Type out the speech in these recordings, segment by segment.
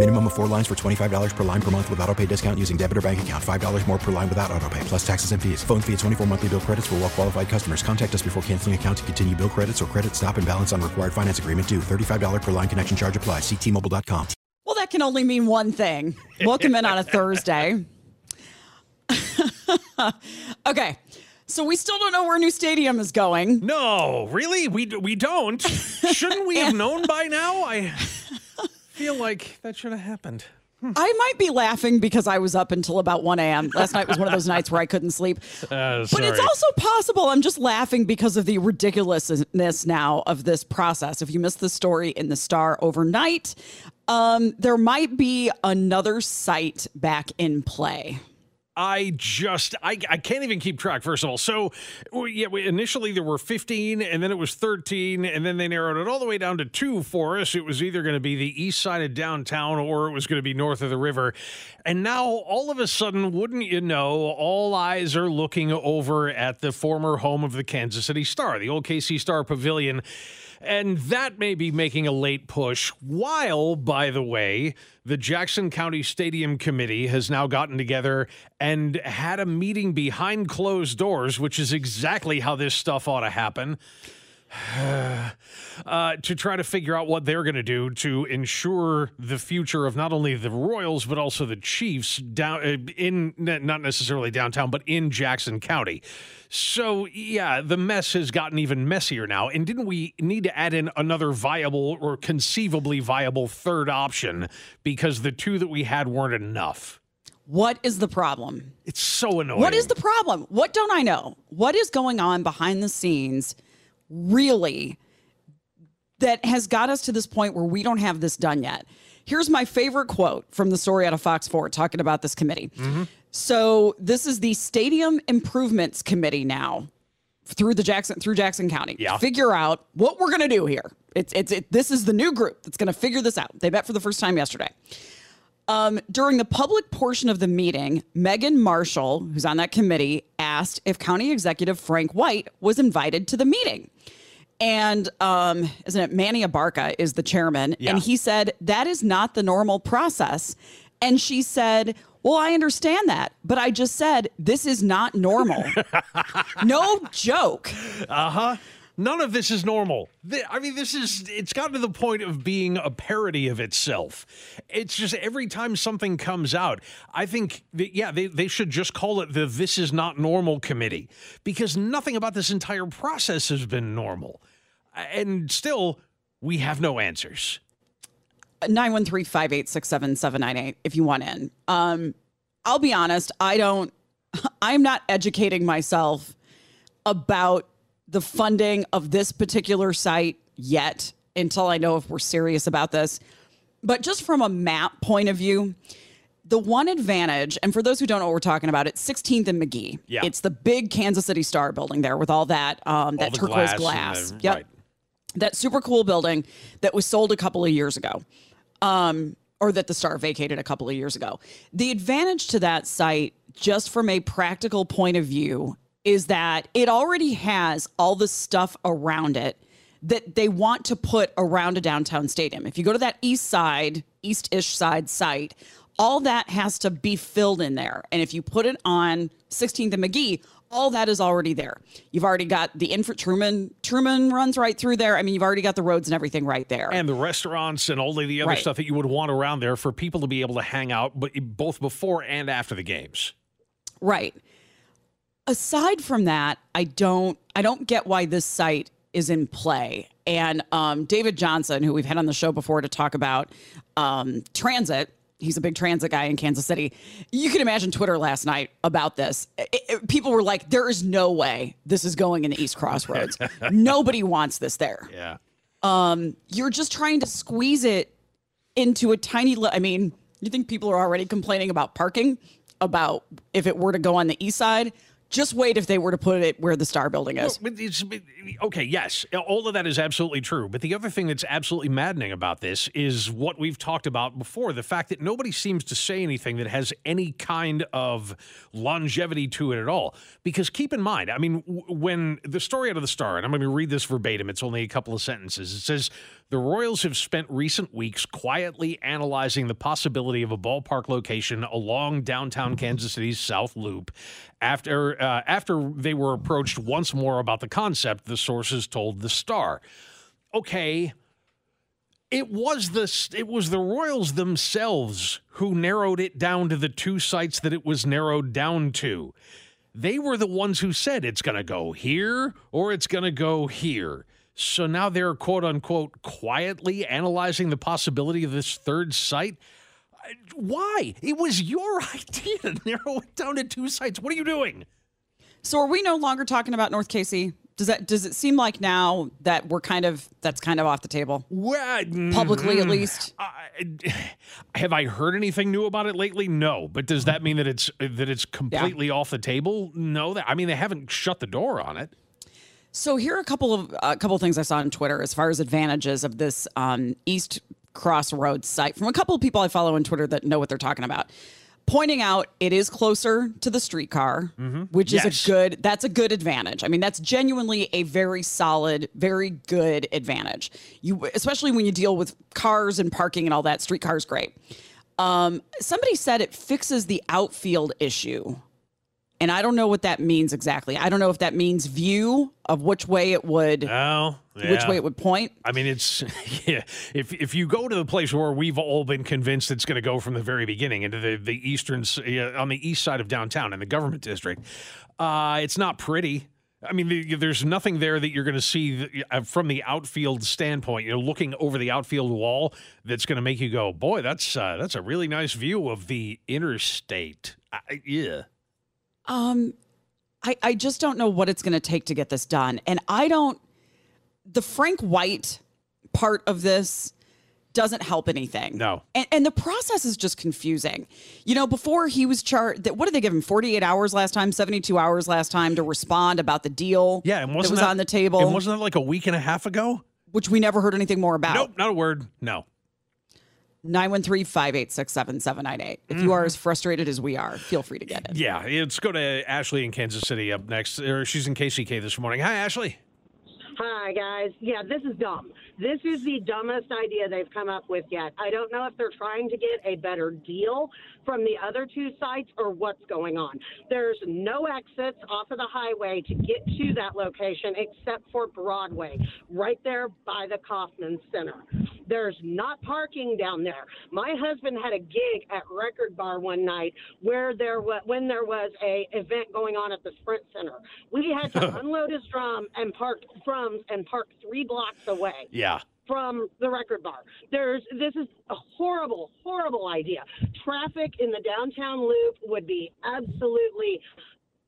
Minimum of four lines for $25 per line per month with auto pay discount using debit or bank account. $5 more per line without auto pay, plus taxes and fees. Phone fee at 24 monthly bill credits for well qualified customers. Contact us before canceling account to continue bill credits or credit stop and balance on required finance agreement due. $35 per line connection charge applies. Ctmobile.com. Well, that can only mean one thing. Welcome in on a Thursday. okay. So we still don't know where new stadium is going. No, really? We we don't. Shouldn't we have known by now? I feel like that should have happened. I might be laughing because I was up until about 1 a.m. Last night was one of those nights where I couldn't sleep. Uh, But it's also possible I'm just laughing because of the ridiculousness now of this process. If you missed the story in the Star overnight, um, there might be another site back in play. I just I, I can't even keep track. First of all, so yeah, we, initially there were 15, and then it was 13, and then they narrowed it all the way down to two for us. It was either going to be the east side of downtown or it was going to be north of the river. And now all of a sudden, wouldn't you know, all eyes are looking over at the former home of the Kansas City Star, the old KC Star Pavilion. And that may be making a late push. While, by the way, the Jackson County Stadium Committee has now gotten together and had a meeting behind closed doors, which is exactly how this stuff ought to happen. Uh, to try to figure out what they're going to do to ensure the future of not only the Royals but also the Chiefs down uh, in not necessarily downtown but in Jackson County. So yeah, the mess has gotten even messier now. And didn't we need to add in another viable or conceivably viable third option because the two that we had weren't enough? What is the problem? It's so annoying. What is the problem? What don't I know? What is going on behind the scenes, really, that has got us to this point where we don't have this done yet? Here's my favorite quote from the story out of Fox 4 talking about this committee. Mm-hmm. So, this is the Stadium Improvements Committee now through the Jackson through Jackson County. Yeah. Figure out what we're going to do here. It's it's it, this is the new group that's going to figure this out. They met for the first time yesterday. Um, during the public portion of the meeting, Megan Marshall, who's on that committee, asked if County Executive Frank White was invited to the meeting. And um, isn't it Manny Abarca is the chairman? Yeah. And he said that is not the normal process. And she said, Well, I understand that, but I just said this is not normal. no joke. Uh huh. None of this is normal. I mean, this is, it's gotten to the point of being a parody of itself. It's just every time something comes out, I think, that, yeah, they, they should just call it the This Is Not Normal Committee because nothing about this entire process has been normal. And still, we have no answers. 913-586-7798 if you want in. Um, I'll be honest, I don't I'm not educating myself about the funding of this particular site yet until I know if we're serious about this. But just from a map point of view, the one advantage, and for those who don't know what we're talking about, it's 16th and McGee. Yeah. It's the big Kansas City Star building there with all that um, that the turquoise glass glass. the- yep right. that super cool building that was sold a couple of years ago, um, or that the Star vacated a couple of years ago. The advantage to that site, just from a practical point of view, is that it already has all the stuff around it that they want to put around a downtown stadium. If you go to that east side, east ish side site, all that has to be filled in there. And if you put it on 16th and McGee, all that is already there. You've already got the infra Truman Truman runs right through there. I mean, you've already got the roads and everything right there. And the restaurants and all of the other Right. stuff that you would want around there for people to be able to hang out, but both before and after the games. Right. Aside from that, I don't I don't get why this site is in play. And um, David Johnson, who we've had on the show before to talk about um, transit, he's a big transit guy in Kansas City. You can imagine Twitter last night about this. It- it- people were like, there is no way this is going in the East Crossroads. Nobody wants this there. Yeah. Um, you're just trying to squeeze it into a tiny li- I mean, you think people are already complaining about parking, about if it were to go on the east side? Just wait if they were to put it where the Star Building is. But- okay, yes, all of that is absolutely true. But the other thing that's absolutely maddening about this is what we've talked about before the fact that nobody seems to say anything that has any kind of longevity to it at all. Because keep in mind, I mean, when the story out of the Star, and I'm going to read this verbatim, it's only a couple of sentences. It says, The Royals have spent recent weeks quietly analyzing the possibility of a ballpark location along downtown Kansas City's South Loop. After uh, after they were approached once more about the concept, the sources told the Star. Okay, it was the it was the Royals themselves who narrowed it down to the two sites that it was narrowed down to. They were the ones who said it's going to go here or it's going to go here. So now they're quote unquote quietly analyzing the possibility of this third site. Why? It was your idea to narrow it down to two sites. What are you doing? So are we no longer talking about North KC? Does that does it seem like now that we're kind of that's kind of off the table? Well, Publicly at mm, least? Have I heard anything new about it lately? No. But does that mean that it's that it's completely off the table? No. That I mean they haven't shut the door on it. So here are a couple of a couple of things I saw on Twitter as far as advantages of this um, East Crossroads site from a couple of people I follow on Twitter that know what they're talking about. Pointing out it is closer to the streetcar, which is a good that's a good advantage. I mean, that's genuinely a very solid, very good advantage. You especially when you deal with cars and parking and all that, streetcar's great. Um, somebody said it fixes the outfield issue. And I don't know what that means exactly. I don't know if that means view of which way it would Oh, which way it would point. I mean, it's yeah. If if you go to the place where we've all been convinced it's going to go from the very beginning into the the eastern uh, on the east side of downtown in the government district, uh, it's not pretty. I mean, there's nothing there that you're going to see uh, from the outfield standpoint. You're looking over the outfield wall that's going to make you go, "Boy, that's uh, that's a really nice view of the interstate." I, yeah. Um, I, I just don't know what it's going to take to get this done. And I don't, the Frank White part of this doesn't help anything. No. And, and the process is just confusing. You know, before he was charged, that what did they give him? 48 hours last time, 72 hours last time to respond about the deal Yeah, and wasn't was that, on the table, And wasn't that like a week and a half ago? which we never heard anything more about. Nope, not a word. No. 913 586 7798. If you are mm-hmm. as frustrated as we are, feel free to get it. Yeah, let's go to Ashley in Kansas City up next. Or she's in KCK this morning. Hi, Ashley. Hi, guys. Yeah, this is dumb. This is the dumbest idea they've come up with yet. I don't know if they're trying to get a better deal from the other two sites or what's going on. There's no exits off of the highway to get to that location except for Broadway, right there by the Kauffman Center. There's not parking down there. My husband had a gig at Record Bar one night where there was when there was a event going on at the Sprint Center. We had to unload his drum and park drums and park three blocks away Yeah. from the record bar. There's this is a horrible, horrible idea. Traffic in the downtown loop would be absolutely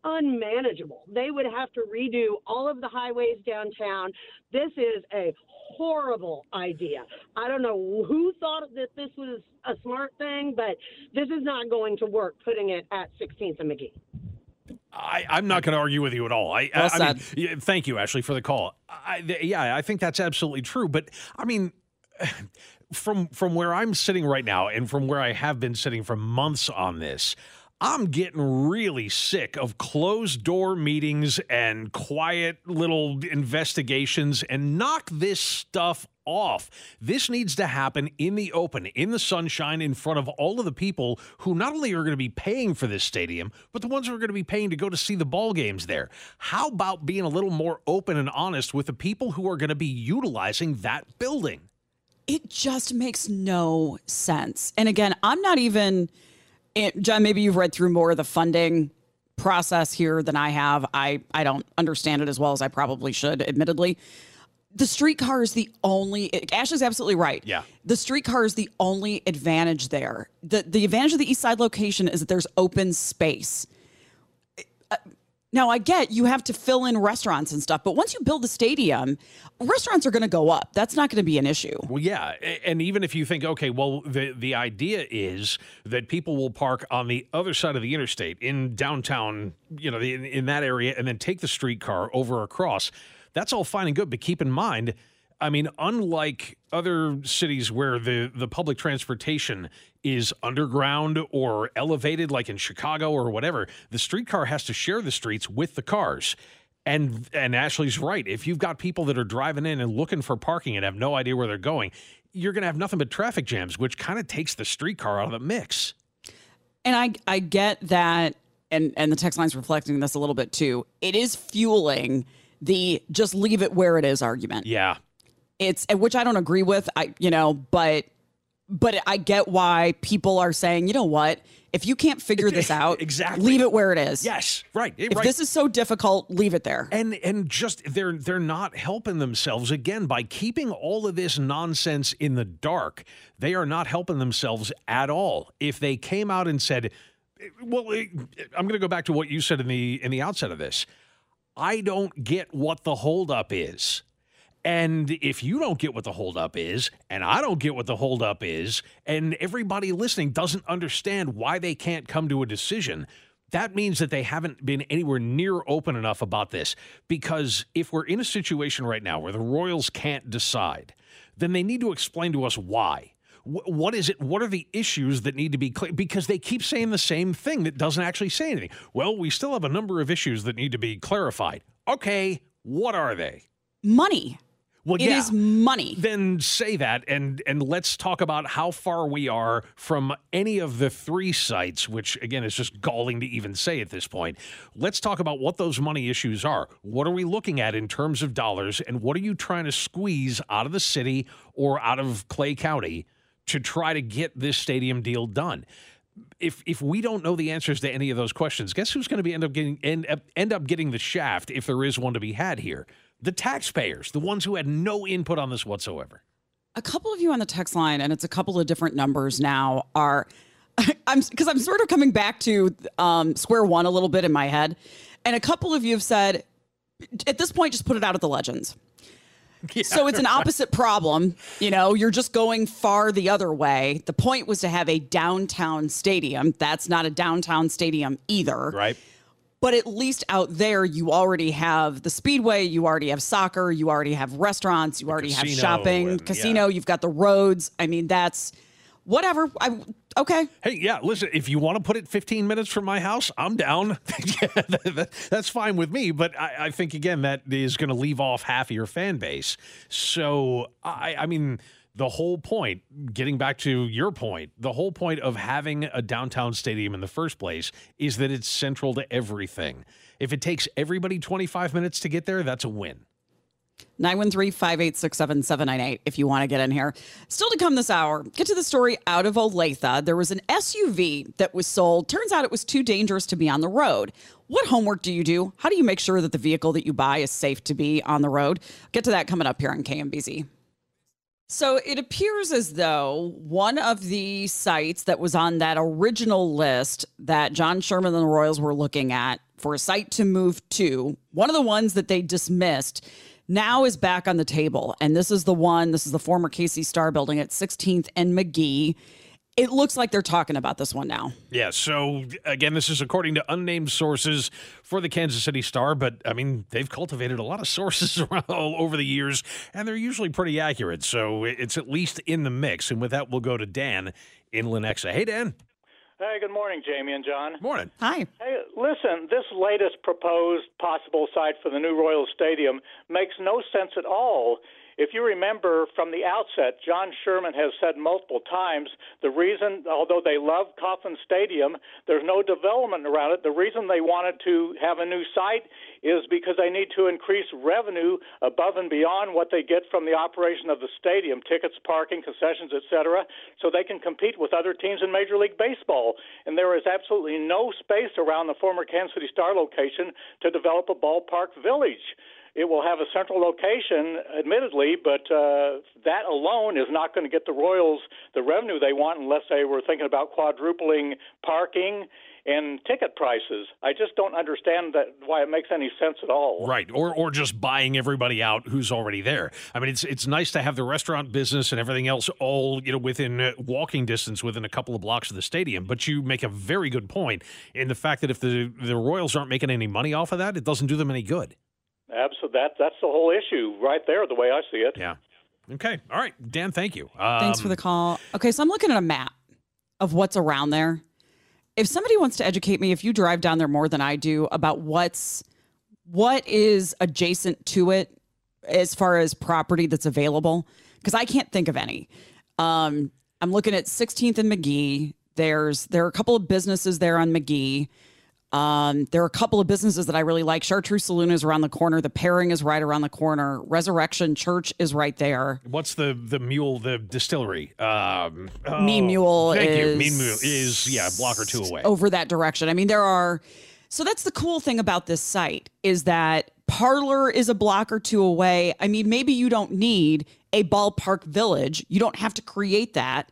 unmanageable. They would have to redo all of the highways downtown. This is a horrible idea. I don't know who thought that this was a smart thing, but this is not going to work putting it at 16th and McGee. I, I'm not going to argue with you at all. I, Well I, I mean, yeah, thank you, Ashley, for the call. I, th- yeah, I think that's absolutely true. But I mean, from from where I'm sitting right now, and from where I have been sitting for months on this, I'm getting really sick of closed door meetings and quiet little investigations. And knock this stuff off. This needs to happen in the open, in the sunshine, in front of all of the people who not only are going to be paying for this stadium, but the ones who are going to be paying to go to see the ball games there. How about being a little more open and honest with the people who are going to be utilizing that building? It just makes no sense. And again, I'm not even, it, John, maybe you've read through more of the funding process here than I have. I, I don't understand it as well as I probably should, admittedly. the streetcar is the only Ashley's absolutely right. Yeah. The streetcar is the only advantage there. The the advantage of the east side location is that there's open space. Uh, Now I get you have to fill in restaurants and stuff, but once you build the stadium, restaurants are going to go up. That's not going to be an issue. Well, yeah, and even if you think, okay, well, the the idea is that people will park on the other side of the interstate in downtown, you know, in, in that area, and then take the streetcar over across. That's all fine and good, but keep in mind, I mean, unlike other cities where the the public transportation is underground or elevated, like in Chicago or whatever, the streetcar has to share the streets with the cars. And and Ashley's right. If you've got people that are driving in and looking for parking and have no idea where they're going, you're going to have nothing but traffic jams, which kind of takes the streetcar out of the mix. And I I get that and and the text line's reflecting this a little bit too. It is fueling the just leave it where it is argument. Yeah. It's which I don't agree with. I you know, but but I get why people are saying, you know what? If you can't figure this out, Exactly. leave it where it is. Yes, right. If right. this is so difficult, leave it there. and and just they're they're not helping themselves again by keeping all of this nonsense in the dark. They are not helping themselves at all. If they came out and said, "Well, eh, I'm going to go back to what you said in the in the outset of this. I don't get what the holdup is." And if you don't get what the holdup is, and I don't get what the holdup is, and everybody listening doesn't understand why they can't come to a decision, that means that they haven't been anywhere near open enough about this. Because if we're in a situation right now where the Royals can't decide, then they need to explain to us why. What is it? What are the issues that need to be clear? Because they keep saying the same thing that doesn't actually say anything. Well, we still have a number of issues that need to be clarified. Okay, what are they? Money. Well, It is yeah. money. Then say that, and and let's talk about how far we are from any of the three sites, which again is just galling to even say at this point. Let's talk about what those money issues are. What are we looking at in terms of dollars, and what are you trying to squeeze out of the city or out of Clay County to try to get this stadium deal done? if if we don't know the answers to any of those questions, guess who's going to be end up getting end up, end up getting the shaft if there is one to be had here? The taxpayers, the ones who had no input on this whatsoever. a couple of you on the text line, and it's a couple of different numbers now, are I'm because I'm sort of coming back to um, square one a little bit in my head, and a couple of you have said at this point just put it out at the legends. so it's an opposite problem. You know, you're just going far the other way. The point was to have a downtown stadium. That's not a downtown stadium either. Right. But at least out there, you already have the speedway, you already have soccer, you already have restaurants, you already have shopping, and- casino, you've got the roads. I mean, that's whatever. I okay. Hey, yeah, listen, if you want to put it 15 minutes from my house, I'm down. Yeah, that- that- That's fine with me. But I, I think, again, that is going to leave off half of your fan base. So, I, I mean, the whole point, getting back to your point, the whole point of having a downtown stadium in the first place is that it's central to everything. If it takes everybody 25 minutes to get there, that's a win. 913-586-7798 if you want to get in here. Still to come this hour, get to the story out of Olathe. There was an SUV that was sold. Turns out it was too dangerous to be on the road. What homework do you do? How do you make sure that the vehicle that you buy is safe to be on the road? Get to that coming up here on KMBZ. So it appears as though one of the sites that was on that original list that John Sherman and the Royals were looking at for a site to move to, one of the ones that they dismissed now is back on the table. And this is the one, this is the former KC Star building at 16th and McGee. It looks like they're talking about this one now. Yeah, so again, this is according to unnamed sources for the Kansas City Star, but I mean, they've cultivated a lot of sources all over the years, and they're usually pretty accurate. So it's at least in the mix. And with that, we'll go to Dan in Lenexa. Hey, Dan. Hey, good morning, Jamie and John. Morning. Hi. Hey, listen, this latest proposed possible site for the new Royal Stadium makes no sense at all. If you remember from the outset, John Sherman has said multiple times the reason, although they love Kauffman Stadium, there's no development around it. The reason they wanted to have a new site is because they need to increase revenue above and beyond what they get from the operation of the stadium tickets, parking, concessions, etc. so they can compete with other teams in Major League Baseball. And there is absolutely no space around the former Kansas City Star location to develop a ballpark village. It will have a central location, admittedly, but uh, that alone is not going to get the Royals the revenue they want unless they were thinking about quadrupling parking and ticket prices. I just don't understand that why it makes any sense at all. Right, or or just buying everybody out who's already there. I mean, it's it's nice to have the restaurant business and everything else all you know within uh, walking distance within a couple of blocks of the stadium. But you make a very good point in the fact that if the the Royals aren't making any money off of that, it doesn't do them any good. Absolutely, that that's the whole issue right there. The way I see it. Yeah. Okay. All right, Dan. Thank you. Um, Thanks for the call. Okay, so I'm looking at a map of what's around there. If somebody wants to educate me, if you drive down there more than I do about what's what is adjacent to it as far as property that's available, because I can't think of any. Um, I'm looking at 16th and McGee. There's there are a couple of businesses there on McGee. Um, there are a couple of businesses that I really like. Chartreuse Saloon is around the corner. The Pairing is right around the corner. Resurrection Church is right there. What's the the mule the distillery? Um, Mean Mule Thank you. is- Mean Mule is yeah, a block or two away. over that direction. I mean, there are. So that's the cool thing about this site is that Parlor is a block or two away. I mean, maybe you don't need a ballpark village. You don't have to create that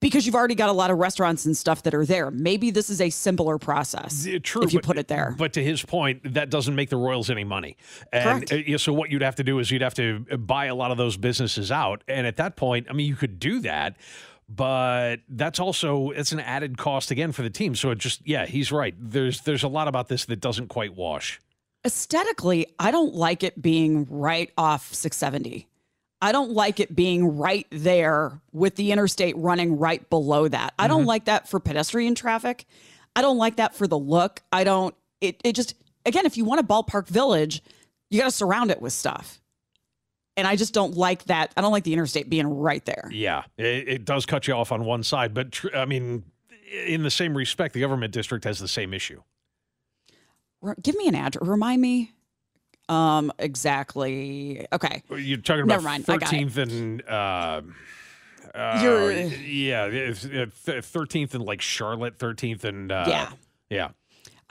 because you've already got a lot of restaurants and stuff that are there. Maybe this is a simpler process Yeah, True, if you but- put it there. But to his point, that doesn't make the Royals any money. And Correct. uh, yeah, so what you'd have to do is you'd have to buy a lot of those businesses out. And at that point, I mean, you could do that, but that's also it's an added cost again for the team. So it just yeah, he's right. There's there's a lot about this that doesn't quite wash. aesthetically, I don't like it being right off 670. I don't like it being right there with the interstate running right below that. I don't mm-hmm. like that for pedestrian traffic. I don't like that for the look. I don't it it just again, if you want a ballpark village, you got to surround it with stuff. And I just don't like that. I don't like the interstate being right there. Yeah, it, it does cut you off on one side, but tr- I mean, in the same respect, the government district has the same issue. Give me an address. Remind me um exactly. Okay. You're talking about Never mind, I got it. 13th and uh, uh, You're- yeah, it's, 13th and like Charlotte, 13th and uh, Yeah. yeah.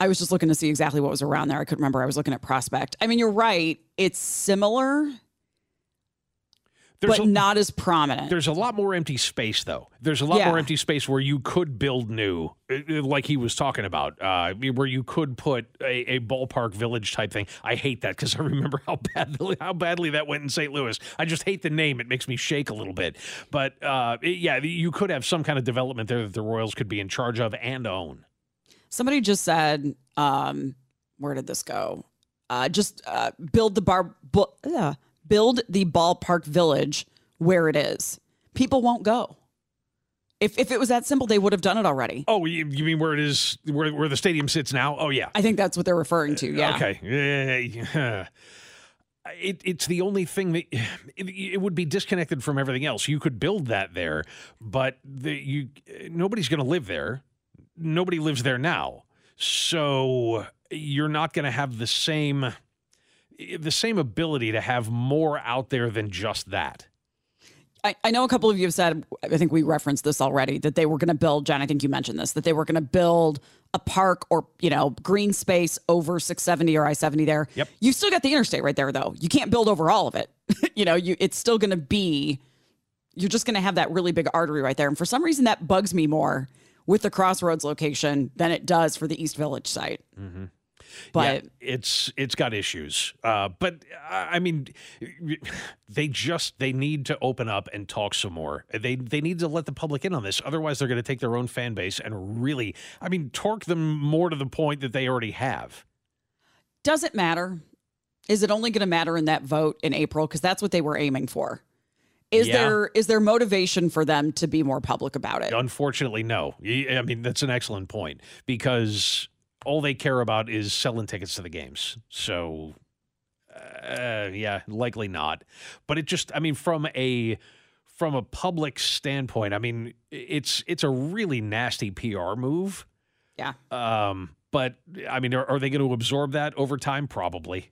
I was just looking to see exactly what was around there. I couldn't remember. I was looking at Prospect. I mean, you're right. It's similar, There's but a, not as prominent. there's a lot more empty space though. There's a lot Yeah. more empty space where you could build new, uh, uh, like he was talking about, uh, where you could put a, a ballpark village type thing. I hate that because I remember how badly how badly that went in St. Louis. I just hate the name; it makes me shake a little bit. But uh, it- yeah, you could have some kind of development there that the Royals could be in charge of and own. Somebody just said, um, where did this go? Uh, just uh, build the bar, bu- build the ballpark village where it is. People won't go. If if it was that simple, they would have done it already. Oh, you, you mean where it is, where where the stadium sits now? Oh yeah. I think that's what they're referring to. Yeah. Okay. Yeah. It, it's the only thing that it, it would be disconnected from everything else. You could build that there, but the, you nobody's going to live there. Nobody lives there now, so you're not going to have the same the same ability to have more out there than just that. I, I know a couple of you have said, I think we referenced this already, that they were going to build, Jen, I think you mentioned this, that they were going to build a park or, you know, green space over 670 or I 70 there. Yep. You still got the interstate right there, though. You can't build over all of it. you know, you it's still going to be, you're just going to have that really big artery right there. And for some reason, that bugs me more with the crossroads location than it does for the East Village site. Mm-hmm. But yeah, it's it's got issues. Uh, but I mean, they just they need to open up and talk some more. They they need to let the public in on this. Otherwise, they're going to take their own fan base and really, I mean, torque them more to the point that they already have. does it matter? Is it only going to matter in that vote in April? Because that's what they were aiming for. Is Yeah. there is there motivation for them to be more public about it? Unfortunately, no. I mean, that's an excellent point because all they care about is selling tickets to the games. So, uh, yeah, likely not. But it just, I mean, from a from a public standpoint, I mean, it's it's a really nasty PR move. Yeah. Um, but I mean, are, are they going to absorb that over time? Probably.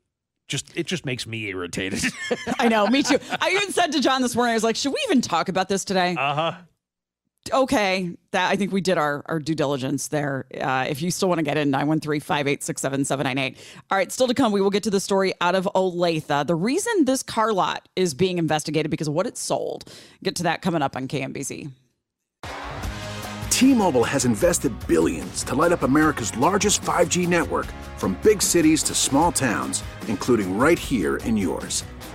Just it just makes me irritated. I know, me too. I even said to John this morning, I was like, should we even talk about this today? uh huh. Okay, that I think we did our, our due diligence there. Uh, if you still want to get in, 913 586 7798. All right, still to come, we will get to the story out of Olathe. The reason this car lot is being investigated because of what it sold. Get to that coming up on KMBZ. T-Mobile has invested billions to light up America's largest 5G network from big cities to small towns, including right here in yours.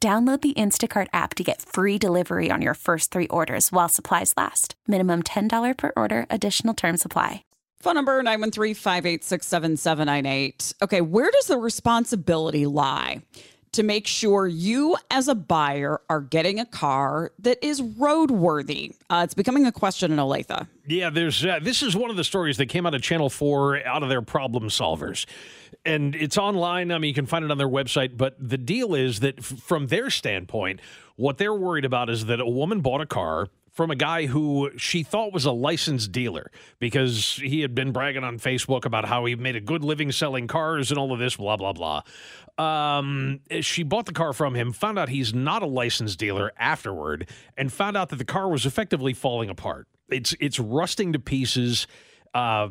Download the Instacart app to get free delivery on your first three orders while supplies last. Minimum $10 per order, additional term supply. Phone number 913 586 7798. Okay, where does the responsibility lie to make sure you, as a buyer, are getting a car that is roadworthy? Uh, it's becoming a question in Olathe. Yeah, there's uh, this is one of the stories that came out of Channel 4 out of their problem solvers and it's online. I mean, you can find it on their website. But the deal is that f- from their standpoint, what they're worried about is that a woman bought a car from a guy who she thought was a licensed dealer because he had been bragging on Facebook about how he made a good living selling cars and all of this, blah, blah, blah. Um, she bought the car from him, found out he's not a licensed dealer afterward, and found out that the car was effectively falling apart. It's it's rusting to pieces. Uh,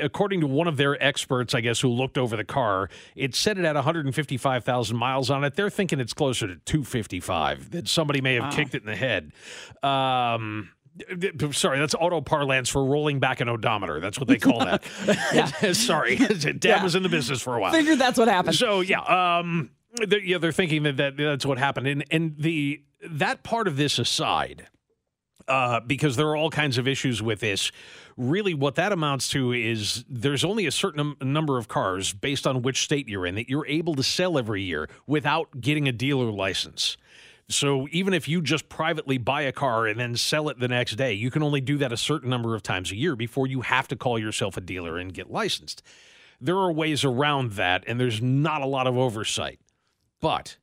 according to one of their experts, I guess, who looked over the car, it said it had 155,000 miles on it. They're thinking it's closer to 255, that somebody may have wow. kicked it in the head. Um, sorry, that's auto parlance for rolling back an odometer. That's what they call that. sorry, Dad yeah. was in the business for a while. Figured that's what happened. So yeah, um, they're, yeah, they're thinking that, that that's what happened, and and the that part of this aside, uh, because there are all kinds of issues with this really what that amounts to is there's only a certain number of cars based on which state you're in that you're able to sell every year without getting a dealer license. So even if you just privately buy a car and then sell it the next day, you can only do that a certain number of times a year before you have to call yourself a dealer and get licensed. There are ways around that, and there's not a lot of oversight. But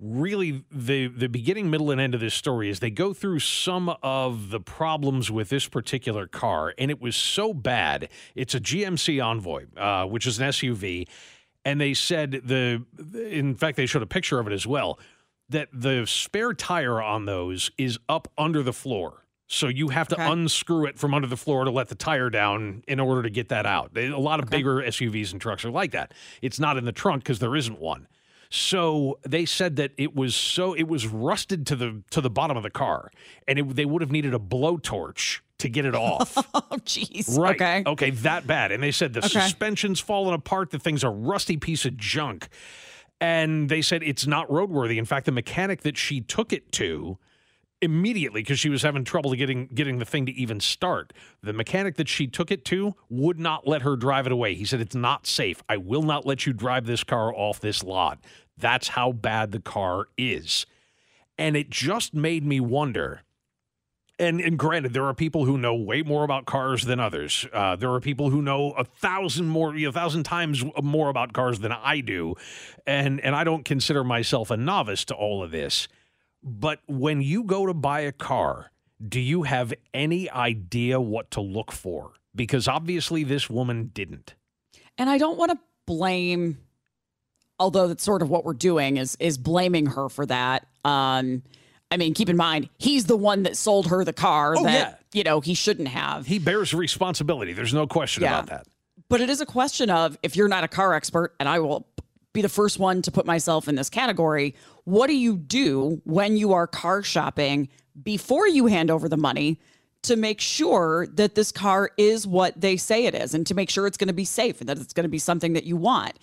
really the the beginning, middle, and end of this story is they go through some of the problems with this particular car, and it was so bad. It's a GMC Envoy, uh, which is an SUV, and they said the in fact they showed a picture of it as well that the spare tire on those is up under the floor. So you have to okay. unscrew it from under the floor to let the tire down in order to get that out. A lot of okay. bigger SUVs and trucks are like that. It's not in the trunk because there isn't one. So they said that it was so it was rusted to the to the bottom of the car, and it, they would have needed a blowtorch to get it off. oh, jeez. Right. Okay. Okay, that bad. And they said the okay. suspension's fallen apart. The thing's a rusty piece of junk. And they said it's not roadworthy. In fact, the mechanic that she took it to immediately because she was having trouble getting getting the thing to even start. The mechanic that she took it to would not let her drive it away. He said it's not safe. I will not let you drive this car off this lot. That's how bad the car is. And it just made me wonder. And, and granted, there are people who know way more about cars than others. Uh, there are people who know a thousand more, a thousand times more about cars than I do, and and I don't consider myself a novice to all of this. But when you go to buy a car, do you have any idea what to look for? Because obviously, this woman didn't. And I don't want to blame although that's sort of what we're doing is is blaming her for that. Um, I mean, keep in mind, he's the one that sold her the car Oh, that, yeah. you know, he shouldn't have. He bears responsibility. There's no question Yeah. about that. But it is a question of if you're not a car expert, and I will be the first one to put myself in this category, what do you do when you are car shopping before you hand over the money to make sure that this car is what they say it is and to make sure it's going to be safe and that it's going to be something that you want?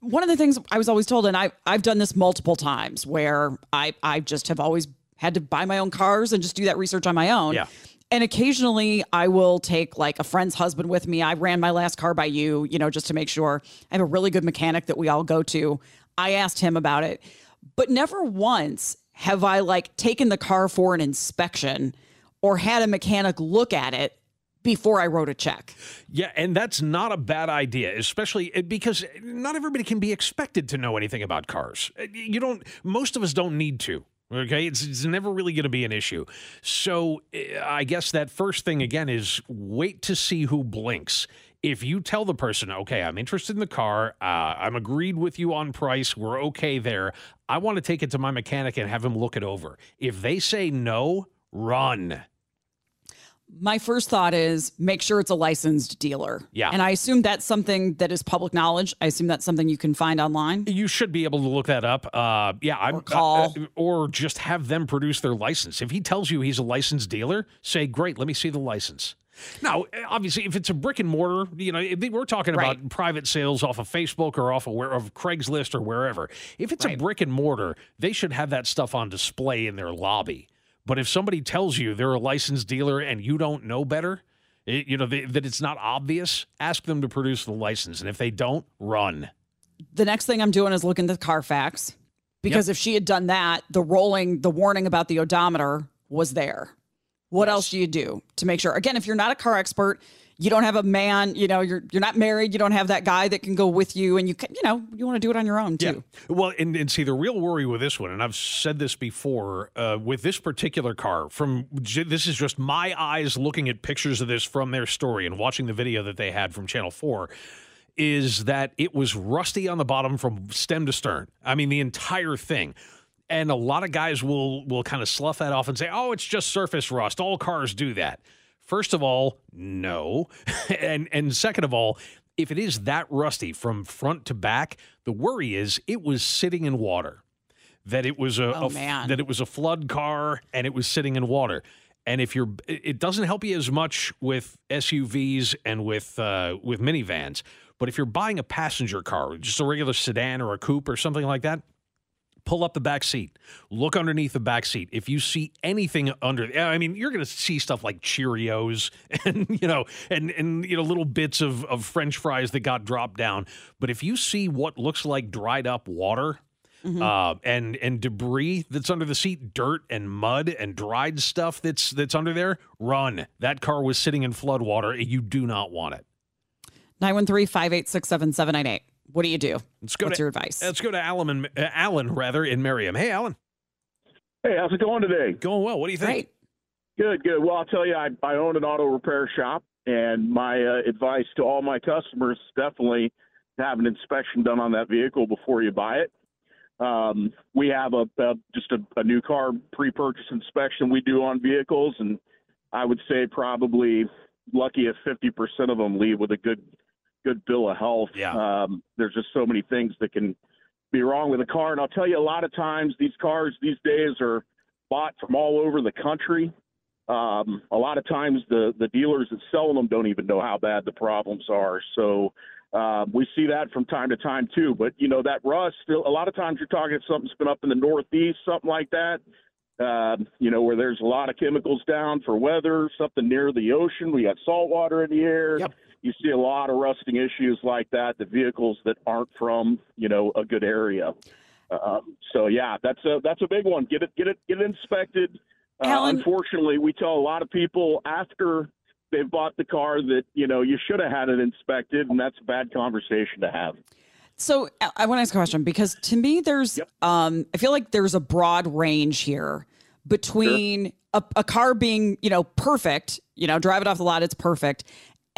One of the things I was always told, and I, I've done this multiple times where I, I just have always had to buy my own cars and just do that research on my own. Yeah. And occasionally I will take like a friend's husband with me. I ran my last car by you, you know, just to make sure I have a really good mechanic that we all go to. I asked him about it, but never once have I like taken the car for an inspection or had a mechanic look at it before I wrote a check. Yeah, and that's not a bad idea, especially uh, because not everybody can be expected to know anything about cars. Uh, You don't. Most of us don't need to. Okay, it's, it's never really going to be an issue. So uh, I guess that first thing again is wait to see who blinks. If you tell the person, okay, I'm interested in the car, uh, I'm agreed with you on price, we're okay there. I want to take it to my mechanic and have him look it over. If they say no, run. My first thought is make sure it's a licensed dealer. Yeah. And I assume that's something that is public knowledge. I assume that's something you can find online. You should be able to look that up. Uh, yeah, I'm Or call. uh, or just have them produce their license. If he tells you he's a licensed dealer, say, "Great, let me see the license." Now, obviously, if it's a brick and mortar, you know, if we're talking about private sales off of Facebook or off of where of Craigslist or wherever. If it's a brick and mortar, they should have that stuff on display in their lobby. But if somebody tells you they're a licensed dealer and you don't know better, it- you know they, that it's not obvious, ask them to produce the license, and if they don't, run. The next thing I'm doing is looking at the Carfax because if she had done that, the rolling, the warning about the odometer was there. What else do you do to make sure? Again, if you're not a car expert, you don't have a man, you know, you're you're not married, you don't have that guy that can go with you, and you can, you know, you want to do it on your own too. Yeah. Well, and, and see, the real worry with this one, and I've said this before, uh, with this particular car, from this is just my eyes looking at pictures of this from their story and watching the video that they had from Channel 4, is that it was rusty on the bottom from stem to stern. I mean, the entire thing. And a lot of guys will will kind of slough that off and say, "Oh, it's just surface rust. All cars do that." First of all, no. and and second of all, if it is that rusty from front to back, the worry is it was sitting in water. That it was a, Oh, a- that it was a flood car and it was sitting in water. And if you're, it it doesn't help you as much with SUVs and with uh, with minivans. But if you're buying a passenger car, just a regular sedan or a coupe or something like that, pull up the back seat look underneath the back seat if you see anything under i mean you're going to see stuff like cheerios and you know and and you know little bits of of french fries that got dropped down but if you see what looks like dried up water uh, and and debris that's under the seat, dirt and mud and dried stuff that's that's under there. Run! That car was sitting in flood water. You do not want it. 913 586 7798. What do you do? Let's go What's to, your advice? Let's go to Alan, uh, Alan rather in Merriam. Hey, Alan. Hey, how's it going today? Going well. What do you think? Good, good. Well, I'll tell you, I, I own an auto repair shop, and my uh, advice to all my customers is definitely to have an inspection done on that vehicle before you buy it. Um, we have a, a just a, a new car pre-purchase inspection we do on vehicles, and I would say probably lucky if 50% of them leave with a good good bill of health. Yeah. Um, there's just so many things that can be wrong with a car, and I'll tell you, a lot of times these cars these days are bought from all over the country. Um, a lot of times the the dealers that sell them don't even know how bad the problems are. So um, we see that from time to time too. But you know that rust. Still, a lot of times you're talking something's been up in the Northeast, something like that. Um, you know where there's a lot of chemicals down for weather, something near the ocean. We got salt water in the air. You see a lot of rusting issues like that. The vehicles that aren't from you know a good area. Um, so yeah, that's a that's a big one. Get it get it get it inspected. Uh, unfortunately, we tell a lot of people after they've bought the car that you know you should have had it inspected, and that's a bad conversation to have. So I- want to ask a question because to me, there's, um, I feel like there's a broad range here between a, a car being, you know, perfect, you know, drive it off the lot, it's perfect,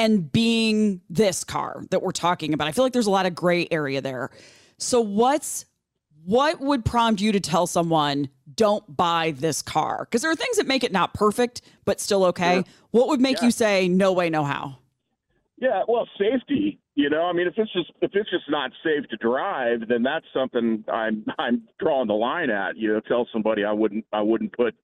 and being this car that we're talking about. I feel like there's a lot of gray area there. So what's what would prompt you to tell someone don't buy this car? Because there are things that make it not perfect but still okay. Sure. What would make Yeah. you say no way, no how? Yeah, well, safety. You know, I mean, if it's just if it's just not safe to drive, then that's something I'm I'm drawing the line at. You know, tell somebody I wouldn't I wouldn't put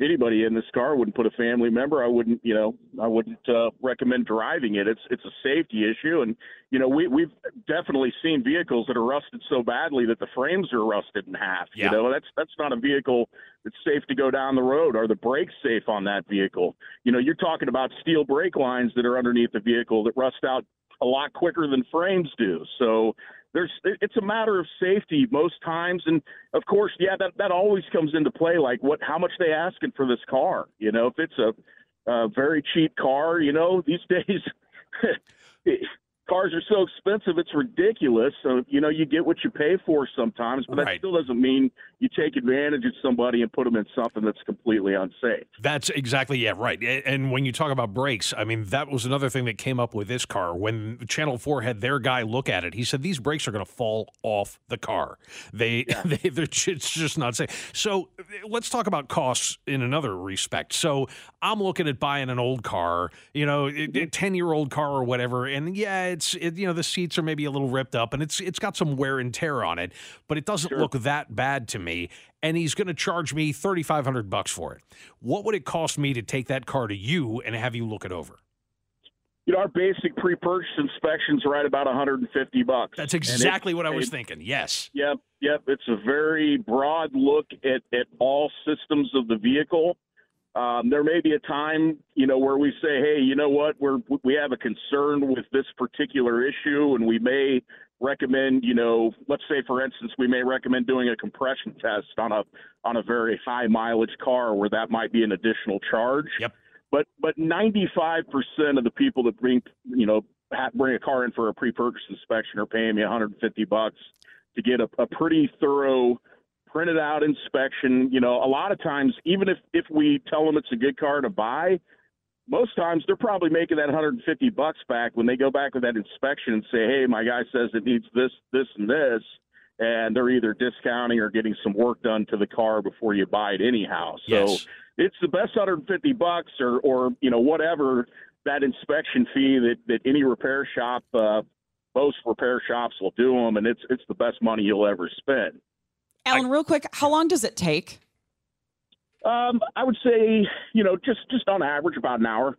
anybody in this car. Wouldn't put a family member. I wouldn't you know I wouldn't uh, recommend driving it. It's it's a safety issue, and you know we we've definitely seen vehicles that are rusted so badly that the frames are rusted in half. Yeah. You know, that's that's not a vehicle that's safe to go down the road. Are the brakes safe on that vehicle? You know, you're talking about steel brake lines that are underneath the vehicle that rust out a lot quicker than frames do. So there's it's a matter of safety most times. And of course yeah that that always comes into play like what how much they asking for this car. You know if it's a, a very cheap car you know these days cars are so expensive it's ridiculous so you know you get what you pay for sometimes but that still doesn't mean you take advantage of somebody and put them in something that's completely unsafe That's exactly yeah, right. And when you talk about brakes, I mean that was another thing that came up with this car. When Channel Four had their guy look at it, he said these brakes are going to fall off the car. They, they they're, it's just not safe. So let's talk about costs in another respect. So I'm looking at buying an old car, you know, a mm-hmm. ten year old car or whatever, and yeah, it's it, you know the seats are maybe a little ripped up and it's it's got some wear and tear on it, but it doesn't look that bad to me. And he's going to charge me thirty five hundred bucks for it. What would it cost me to take that car to you and have you look it over? you know our basic pre-purchase inspections are right about 150 bucks That's And it- exactly what I was it- thinking. Yes. Yep, yep. It's a very broad look at, at all systems of the vehicle. Um, there may be a time, you know, where we say, hey, you know what, we're we have a concern with this particular issue, and we may recommend, you know, let's say for instance, we may recommend doing a compression test on a on a very high mileage car where that might be an additional charge. Yep. But but 95% of the people that bring, you know, ha- bring a car in for a pre-purchase inspection are paying me 150 bucks to get a, a pretty thorough printed out inspection. You know, a lot of times, even if if we tell them it's a good car to buy, most times they're probably making that 150 bucks back when they go back with that inspection and say, "Hey, my guy says it needs this, this, and this," and they're either discounting or getting some work done to the car before you buy it anyhow. So Yes. it's the best 150 bucks or or you know whatever that inspection fee that that any repair shop. Uh, most repair shops will do them, and it's it's the best money you'll ever spend. Alan, real quick, how long does it take? Um, I would say, you know, just just on average about an hour.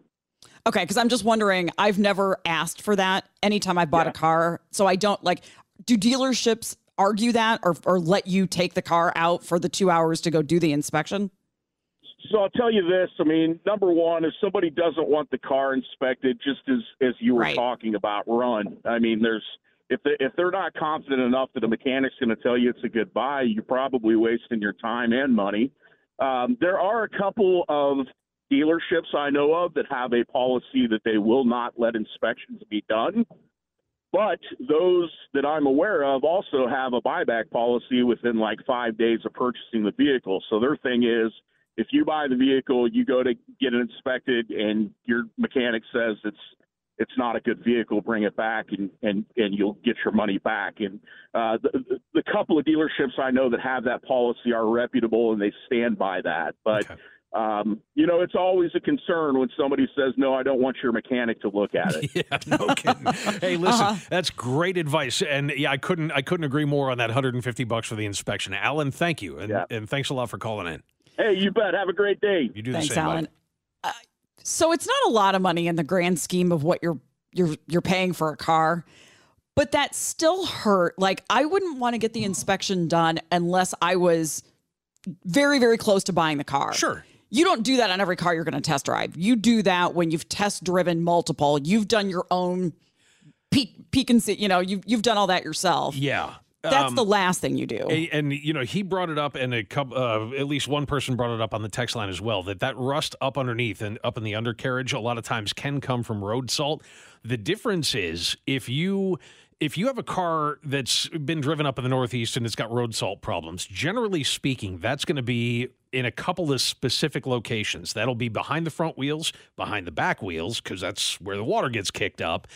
Okay, because I'm just wondering, I've never asked for that anytime I bought a car. So I don't like, do dealerships argue that or, or let you take the car out for the two hours to go do the inspection? So I'll tell you this. I mean, number one, if somebody doesn't want the car inspected, just as as you were Right. talking about, run. I mean, there's if they, if they're not confident enough that a mechanic's going to tell you it's a good buy, you're probably wasting your time and money. Um, there are a couple of dealerships I know of that have a policy that they will not let inspections be done. But those that I'm aware of also have a buyback policy within like five days of purchasing the vehicle. So their thing is if you buy the vehicle, you go to get it inspected, and your mechanic says it's it's not a good vehicle, bring it back, and and and you'll get your money back. And uh, the, the the couple of dealerships I know that have that policy are reputable, and they stand by that. But um, you know, it's always a concern when somebody says, "No, I don't want your mechanic to look at it." Yeah, no kidding. hey, listen, Uh-huh. that's great advice, and yeah, I couldn't I couldn't agree more on that 150 bucks for the inspection. Alan, thank you, and, and thanks a lot for calling in. Hey, you bet. Have a great day. You do Thanks, the same. Alan. Uh, so it's not a lot of money in the grand scheme of what you're you're you're paying for a car, but that still hurt. Like I wouldn't want to get the inspection done unless I was very very close to buying the car. Sure. You don't do that on every car you're going to test drive. You do that when you've test driven multiple. You've done your own peek peek and see. You know, you've you've done all that yourself. Yeah. That's Um, the last thing you do. A- And, you know, he brought it up, and a couple, uh, at least one person brought it up on the text line as well. That that rust up underneath and up in the undercarriage a lot of times can come from road salt. The difference is if you if you have a car that's been driven up in the Northeast and it's got road salt problems, generally speaking, that's going to be in a couple of specific locations. That'll be behind the front wheels, behind the back wheels, because that's where the water gets kicked up,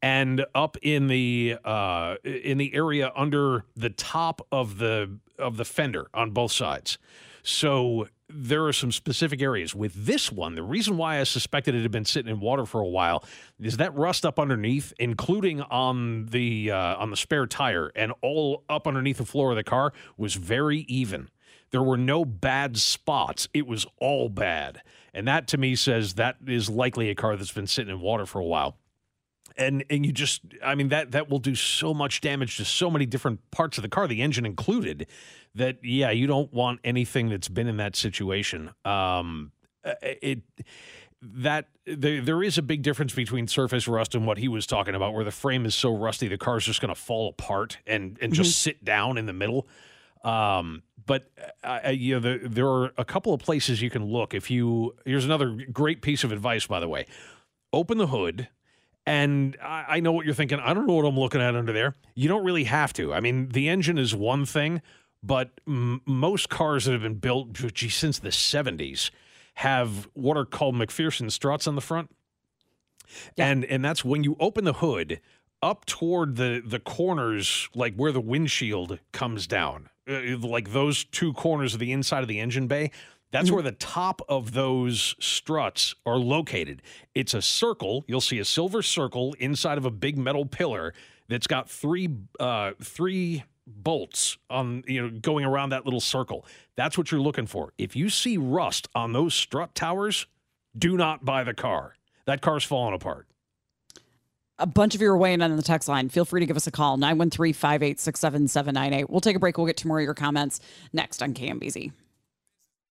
and up in the uh, in the area under the top of the of the fender on both sides. So there are some specific areas with this one. The reason why I suspected it had been sitting in water for a while is that rust up underneath, including on the uh, on the spare tire and all up underneath the floor of the car, was very even. There were no bad spots. It was all bad, and that to me says that is likely a car that's been sitting in water for a while and and you just i mean that that will do so much damage to so many different parts of the car the engine included that yeah you don't want anything that's been in that situation um uh, it that there, there is a big difference between surface rust and what he was talking about where the frame is so rusty the car's just going to fall apart and and just Mm-hmm. sit down in the middle um but uh, you know there, there are a couple of places you can look if you here's another great piece of advice by the way open the hood and I, I know what you're thinking. I don't know what I'm looking at under there. You don't really have to. I mean, the engine is one thing, but m- most cars that have been built gee, since the 70s have what are called MacPherson struts on the front. And and that's when you open the hood up toward the the corners like where the windshield comes down. Uh, like those two corners of the inside of the engine bay. That's where the top of those struts are located. It's a circle. You'll see a silver circle inside of a big metal pillar that's got three uh, three bolts on you know going around that little circle. That's what you're looking for. If you see rust on those strut towers, do not buy the car. That car's falling apart. A bunch of you are weighing in on the text line. Feel free to give us a call, 913 586 7798. We'll take a break. We'll get to more of your comments next on KMBZ.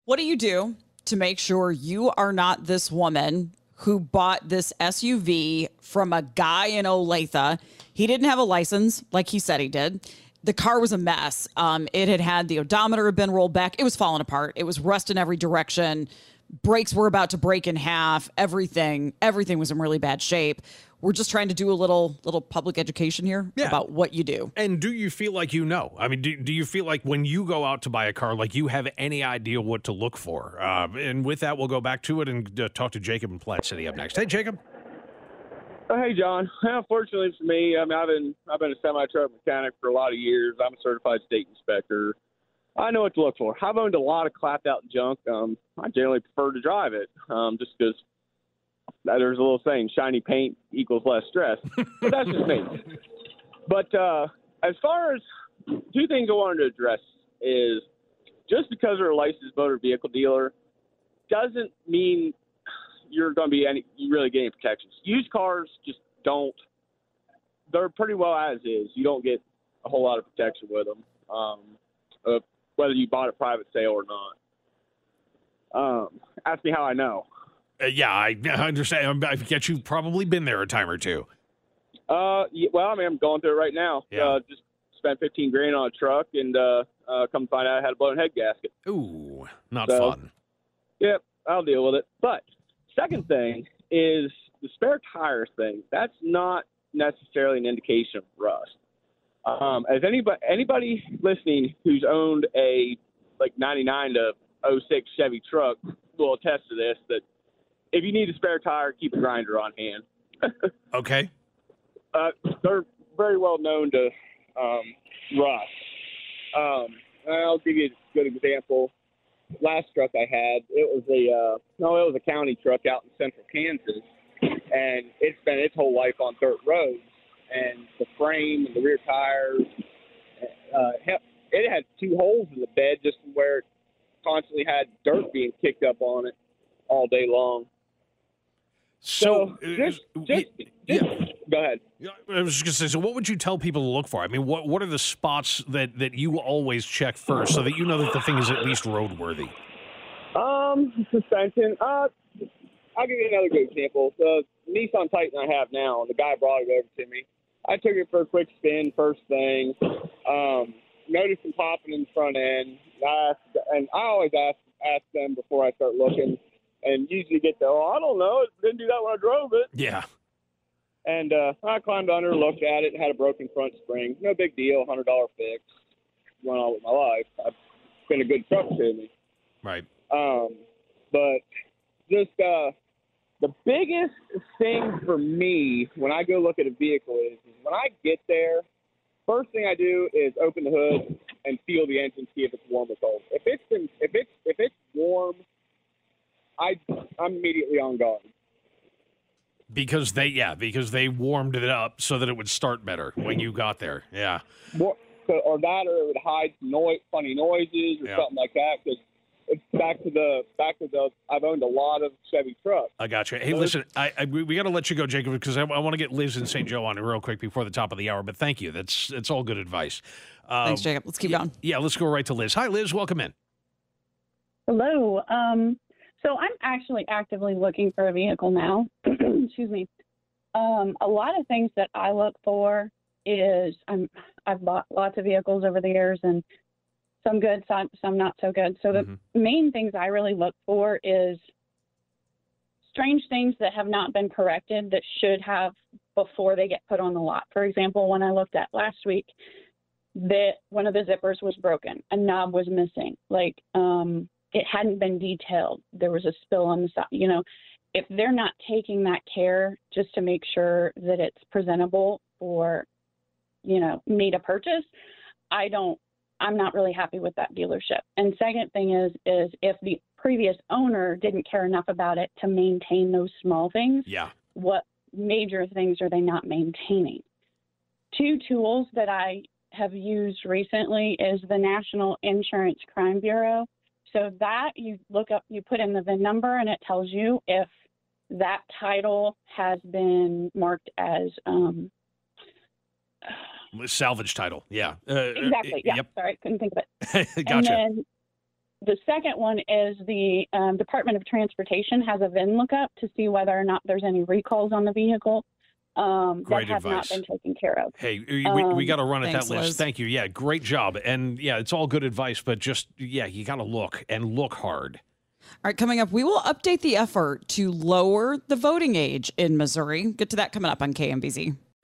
What do you do to make sure you are not this woman who bought this SUV from a guy in Olathe? He didn't have a license like he said he did. The car was a mess. Um, it had had the odometer had been rolled back. It was falling apart. It was rust in every direction. Brakes were about to break in half. Everything, everything was in really bad shape. We're just trying to do a little little public education here about what you do. And do you feel like you know? I mean, do, do you feel like when you go out to buy a car, like you have any idea what to look for? Uh, and with that, we'll go back to it and uh, talk to Jacob in Platte City up next. Hey, Jacob. Oh, hey, John. Unfortunately for me, I mean, I've been I've been a semi truck mechanic for a lot of years. I'm a certified state inspector. I know what to look for. I've owned a lot of clapped out junk. Um, I generally prefer to drive it, um, just because there's a little saying, "Shiny paint equals less stress." But that's just me. But uh, as far as two things I wanted to address is just because you're a licensed motor vehicle dealer doesn't mean you're going to be any you really getting protections. Used cars just don't. They're pretty well as is. You don't get a whole lot of protection with them, um, uh, whether you bought a private sale or not. Um, ask me how I know. Uh, yeah, I, I understand. I get you've probably been there a time or two. Uh, well, I mean, I'm going through it right now. Yeah. Uh, just spent 15 grand on a truck, and uh, uh, come find out I had a blown head gasket. Ooh, not So- fun. Yep, I'll deal with it. But second thing is the spare tire thing. That's not necessarily an indication of rust. Um, as anybody anybody listening who's owned a like 99 to 06 Chevy truck will attest to this that if you need a spare tire, keep a grinder on hand. Okay. Uh, they're very well known to um, rust. Um, I'll give you a good example. Last truck I had, it was a uh, no, it was a county truck out in central Kansas, and it's been its whole life on dirt roads. And the frame and the rear tires, uh, it had two holes in the bed just where it constantly had dirt being kicked up on it all day long. So, uh, just, just, just go ahead. I was just going to say, so what would you tell people to look for? I mean, what what are the spots that, that you always check first so that you know that the thing is at least roadworthy? Um, suspension. Uh, I'll give you another good example. The Nissan Titan I have now, the guy brought it over to me. I took it for a quick spin, first thing. Um, noticed some popping in the front end. I asked, and I always ask ask them before I start looking, and usually get the, oh, I don't know, it didn't do that when I drove it. Yeah. And uh, I climbed under, looked at it, had a broken front spring. No big deal, hundred dollar fix. Went on with my life. I've been a good truck to me. Right. Um, but just uh, the biggest thing for me when I go look at a vehicle is, is when I get there, first thing I do is open the hood, and feel the engine, see if it's warm or cold. If it's been, if it's if it's warm, I I'm immediately on guard. Because they, yeah, because they warmed it up so that it would start better when you got there. Yeah. More, so, or that, or it would hide noise, funny noises, or Yeah. something like that. Because it's back to the back to the. I've owned a lot of Chevy trucks. I got you. Hey, listen, I, I we, we got to let you go, Jacob, because I, I want to get Liz and St. Joe on real quick before the top of the hour. But thank you. That's that's all good advice. Um, Thanks, Jacob. Let's keep going. Yeah, let's go right to Liz. Hi, Liz. Welcome in. Hello. Um, so I'm actually actively looking for a vehicle now. Excuse me. Um, a lot of things that I look for is I'm I've bought lots of vehicles over the years and some good, some some not so good. So the main things I really look for is strange things that have not been corrected that should have before they get put on the lot. For example, when I looked at last week, that one of the zippers was broken, a knob was missing, like um, it hadn't been detailed. There was a spill on the side. You know, if they're not taking that care just to make sure that it's presentable for, you know, me to purchase, I don't. I'm not really happy with that dealership. And second thing is, is if the previous owner didn't care enough about it to maintain those small things, Yeah. what major things are they not maintaining? Two tools that I have used recently is the National Insurance Crime Bureau. So that you look up, you put in the VIN number, and it tells you if that title has been marked as um, Salvage title. Yeah. Uh, exactly. Yeah. Yep. Sorry, couldn't think of it. gotcha. And then the second one is the um, Department of Transportation has a VIN lookup to see whether or not there's any recalls on the vehicle um, that Great have advice. not been taken care of. Hey, we, we Um, got to run at thanks, that list. Liz. Thank you. Yeah, great job. And yeah, it's all good advice, but just, yeah, you got to look and look hard. All right, coming up, we will update the effort to lower the voting age in Missouri. Get to that coming up on KMBZ.